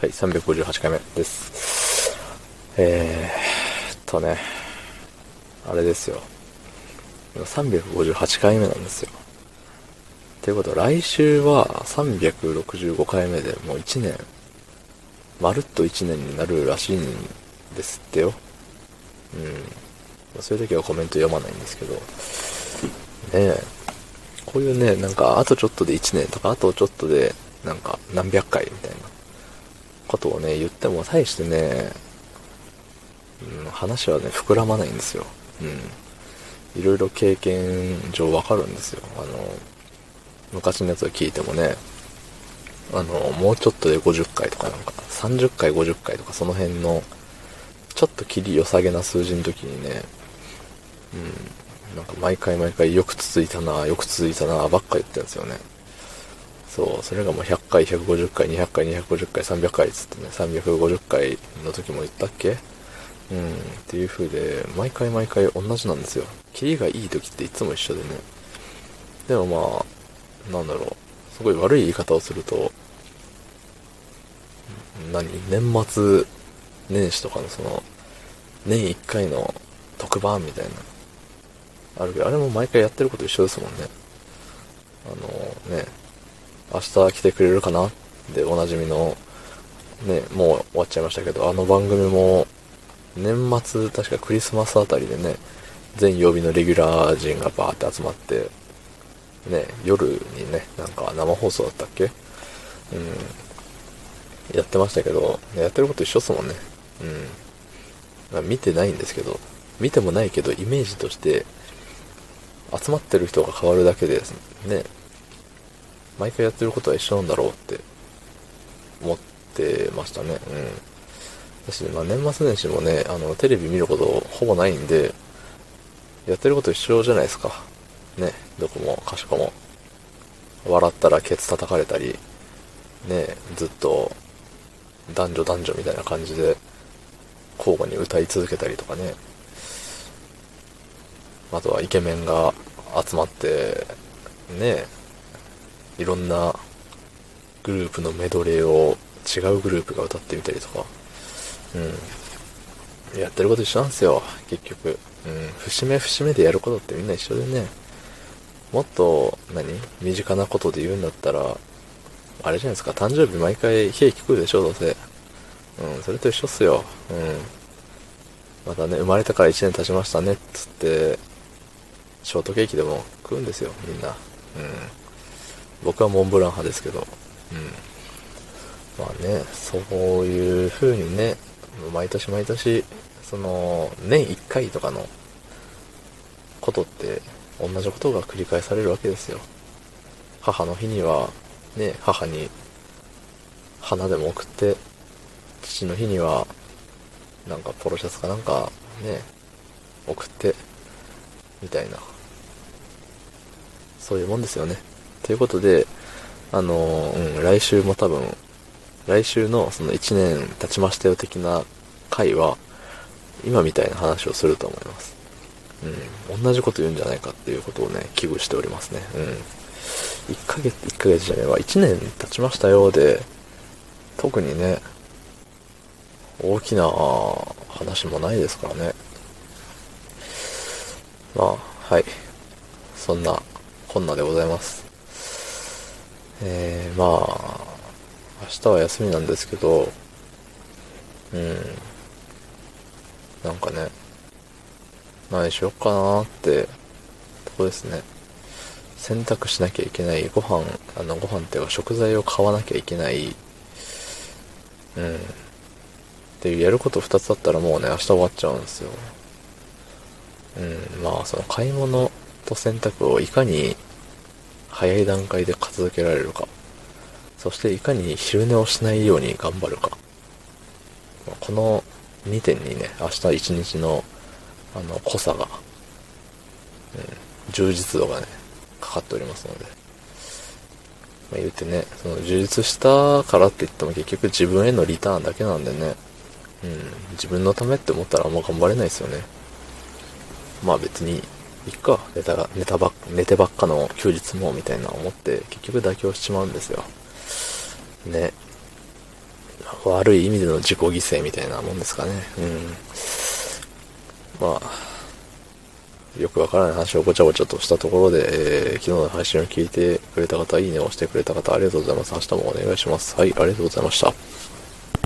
はい、358回目です。えーっとね、あれですよ。358回目なんですよ。ということは、来週は365回目でもう1年、まるっと1年になるらしいんですってよ。うん。そういう時はコメント読まないんですけど、ねえ、こういうね、なんか、あとちょっとで1年とか、あとちょっとで、なんか、何百回みたいなことをね、言っても、大してね、うん、話はね、膨らまないんですよ。うん。いろいろ経験上わかるんですよ。あの、昔のやつを聞いてもね、あの、もうちょっとで50回とかなんか、30回、50回とかその辺の、ちょっと切り良さげな数字の時にね、うん、なんか毎回毎回よく続いたな、よく続いたな、ばっか言ってるんですよね。そう、それがもう100回、150回、200回、250回、300回つってね、350回の時も言ったっけ？うん、っていう風で、毎回毎回同じなんですよ。キリがいい時っていつも一緒でね。でもまあ、なんだろう、すごい悪い言い方をすると、何年末年始とかのその、年1回の特番みたいな、あるけど、あれも毎回やってること一緒ですもんね。あのね、明日来てくれるかな？でおなじみの、ね、もう終わっちゃいましたけど、あの番組も、年末、確かクリスマスあたりでね、全曜日のレギュラー陣がバーって集まって、ね、夜にね、なんか生放送だったっけ？うん。やってましたけど、やってること一緒っすもんね。うん。まあ、見てないんですけど、見てもないけど、イメージとして、集まってる人が変わるだけでね、毎回やってることは一緒なんだろうって思ってましたね。うん。私、まあ年末年始もね、あの、テレビ見ることほぼないんで、やってること一緒じゃないですか。ね、どこもかしこも。笑ったらケツ叩かれたり、ね、ずっと男女男女みたいな感じで交互に歌い続けたりとかね。あとはイケメンが集まって、ね、いろんなグループのメドレーを違うグループが歌ってみたりとか、うん。やってること一緒なんですよ、結局。うん。節目節目でやることってみんな一緒でね。もっと、何？身近なことで言うんだったら、あれじゃないですか、誕生日毎回ケーキ食うでしょ、どうせ。うん、それと一緒っすよ。うん。またね、生まれてから1年経ちましたね、つって、ショートケーキでも食うんですよ、みんな。うん。僕はモンブラン派ですけど、うん。まあね、そういう風にね、毎年毎年、その、年1回とかのことって、同じことが繰り返されるわけですよ。母の日には、ね、母に花でも送って、父の日には、なんかポロシャツかなんかね、送って、みたいな。そういうもんですよね。ということで、あの、うん、来週も多分、来週のその1年経ちましたよ的な回は、今みたいな話をすると思います。うん、同じこと言うんじゃないかっていうことをね、危惧しておりますね。うん。1ヶ月、1ヶ月じゃねえわ、1年経ちましたよで、特にね、大きな話もないですからね。まあ、はい。そんな、こんなでございます。えー、まあ、明日は休みなんですけど、うん。なんかね、何しよっかなーってとこですね。洗濯しなきゃいけない、ご飯、あの、ご飯っていうか食材を買わなきゃいけない、うん。っていうやること2つあったらもうね、明日終わっちゃうんですよ。うん、まあ、その買い物と洗濯をいかに早い段階で片付けられるか。そしていかに昼寝をしないように頑張るか。この2点にね、明日一日の、あの、濃さが、うん、充実度がね、かかっておりますので。まあ、言うてね、その充実したからって言っても結局自分へのリターンだけなんでね、うん、自分のためって思ったらあんま頑張れないですよね。まあ別にいっか、寝たが、寝たば寝てばっかの休日も、みたいな思って、結局妥協しちまうんですよ。ね。悪い意味での自己犠牲みたいなもんですかね。うん。まあ、よくわからない話をごちゃごちゃとしたところで、えー、昨日の配信を聞いてくれた方、いいねを押してくれた方、ありがとうございます。明日もお願いします。はい、ありがとうございました。